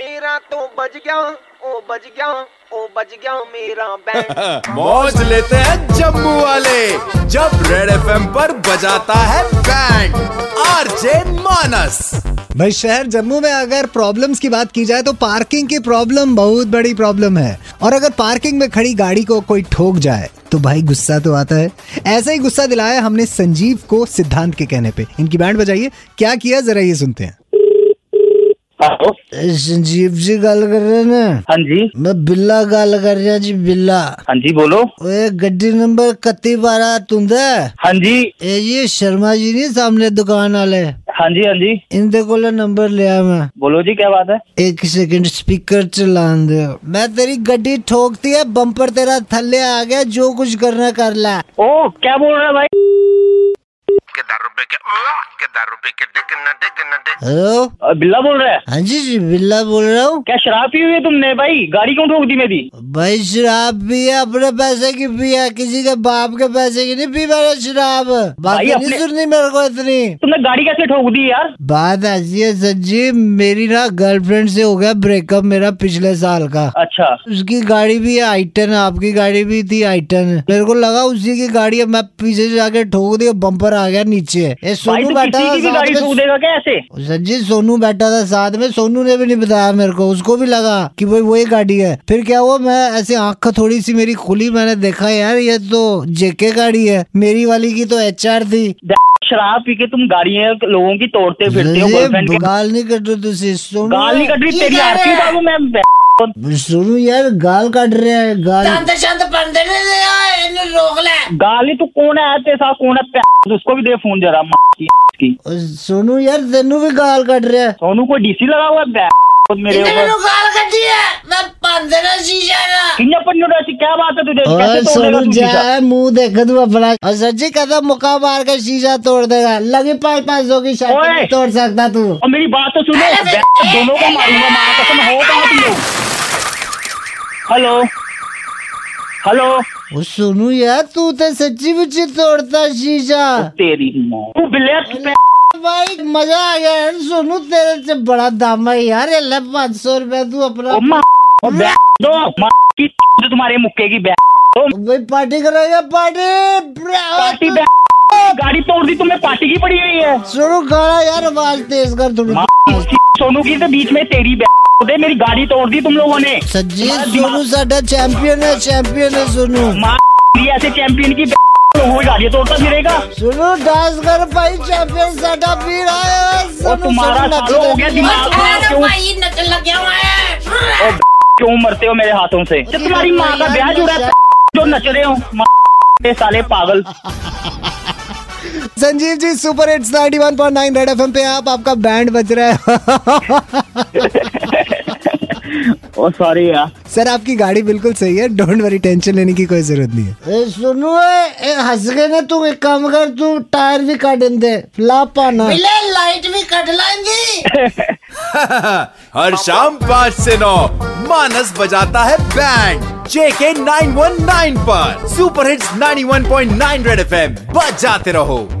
मेरा तो बज गया ओ बज गया ओ बज गया मेरा बैंड मौज लेते हैं जम्मू वाले जब रेड एफएम पर बजाता है बैंड आरजे मानस भाई शहर जम्मू में अगर प्रॉब्लम्स की बात की जाए तो पार्किंग की प्रॉब्लम बहुत बड़ी प्रॉब्लम है। और अगर पार्किंग में खड़ी गाड़ी को कोई ठोक जाए तो भाई गुस्सा तो आता है। ऐसा ही गुस्सा दिलाया हमने संजीव को सिद्धांत के कहने पे। इनकी बैंड बजाइए क्या किया जरा ये सुनते हैं। संजीव जी गल कर रहे ना? हाँ जी। मैं बिल्ला गल कर रहा जी बिल्ला। हाँ जी बोलो। ओए गड्डी नंबर इकत्ती बारह तुंदा। हाँ जी। ए ये शर्मा जी नहीं सामने दुकान वाले? हाँ जी हाँ जी। इनके को नंबर लिया मैं। बोलो जी क्या बात है? एक सेकंड स्पीकर चलान दे। मैं तेरी गड्डी ठोकती है बम्पर तेरा थल्ले आ गया जो कुछ करना कर ला। ओ क्या बोल रहा है भाई? हेलो? बिल्ला बोल रहा है। हाँ जी जी बिल्ला बोल रहा हूँ। क्या शराब पी हुई है तुमने भाई? गाड़ी क्यों ठोक दी मेरी? भाई शराब पिया अपने पैसे की पिया किसी के बाप के पैसे की नहीं पी मैंने शराब। नहीं सुननी मेरे को इतनी। तुमने गाड़ी कैसे ठोक दी यार? बात ऐसी है सर जी मेरी ना गर्लफ्रेंड से हो गया ब्रेकअप मेरा पिछले साल का। अच्छा। उसकी गाड़ी भी है आइटन आपकी गाड़ी भी थी आइटन मेरे को लगा उसी की गाड़ी है मैं पीछे से जाके ठोक दिया बम्पर आ गया नीचे ये सोनू बैठा भी था गाड़ी साथ में देगा क्या सोनू बैठा था साथ में। सोनू ने भी नहीं बताया मेरे को। उसको भी लगा कि भाई वही गाड़ी है। फिर क्या हुआ मैं ऐसे आँख थोड़ी सी मेरी खुली मैंने देखा यार ये तो जेके गाड़ी है। मेरी वाली की तो एच आर थी शराब पी के तुम गाड़ियाँ लोगों की तोड़ते फिरते हो गर्लफ्रेंड के गाल नहीं कट रहे तुझे सोनू गाल नहीं कट रही तेरी आरती बाबू मैं सोनू यार गाल काट रहे हैं गाल गाल ही तू कौन है तेरे साथ कौन है उसको भी दे फ़ोन जरा माँ की की। सोनू यार तेनू भी गाल काट रहे हैं सोनू को डीसी लगा हुआ है बे- मेरे ऊपर किन्ने पन्नू रही क्या बात है तुझे कैसे सोनू तू शीशा? मुँह देख तू अपना और सच्ची कहता मुक्का मार के शीशा तोड़ देगा लगी पाँच पाँच सौ की! नहीं तोड़ सकता तू और मेरी बात तो सुनो दोनों को मारूँगा माँ कसम हो कहाँ तुम लोग हेलो हेलो वो सोनू यार तू तो सच्ची मुच्ची तोड़ता शीशा तेरी भाई मज़ा आ गया यार सोनू तेरे से बड़ा दाम है यार ले पाँच सौ रुपया तू अपना। दो तुम्हारे मुक्के की बैग भाई पार्टी करेगा पार्टी। पार्टी गाड़ी तोड़ दी तुम्हें पार्टी की पड़ी हुई है। सोनू गाना यार आवाज़ तेज कर थोड़ी सोनू की तो बीच में तेरी दे मेरी गाड़ी तोड़ दी तुम लोगों ने। सज्जी सोनू साडा चैंपियन है चैंपियन है सोनू। माँ ऐसे चैंपियन की लोगों की गाड़ी तोड़ता फिरेगा। सुनो डांस कर भाई चैंपियन साडा पीर आया और तुम्हारा हो गया दिमाग खराब क्यों? ओ, क्यों मरते हो मेरे हाथों से? जब तुम्हारी माँ का ब्याह जुड़ा है जो नच रहे हो साले पागल। Sanjeev ji super hits 91.9 red FM पे आप आपका बैंड बज रहा है। ओ सॉरी यार। सर आपकी गाड़ी बिल्कुल सही है डोंट वरी टेंशन लेने की कोई ज़रूरत नहीं है। सुनो हंस के ना तू एक काम कर तू टायर भी काट दे फ्लॉप पाना। लाइट भी कट लाएँगे हर शाम पाँच से नौ मानस बजाता है बैंड जेके 919 पर। सुपर हिट्स 91.9 रेड एफएम बजाते रहो।